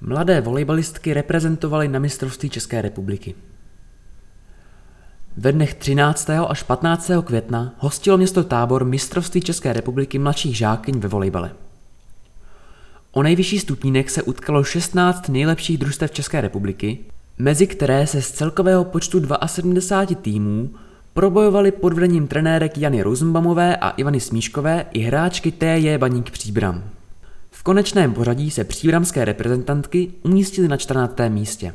Mladé volejbalistky reprezentovaly na mistrovství České republiky. Ve dnech 13. až 15. května hostilo město Tábor mistrovství České republiky mladších žákyň ve volejbale. O nejvyšší stupínek se utkalo 16 nejlepších družstev České republiky, mezi které se z celkového počtu 72 týmů probojovali pod vedením trenérek Jany Rosenbaumové a Ivany Smíškové i hráčky T.J. Baník Příbram. Konečném pořadí se příbramské reprezentantky umístily na 14. místě.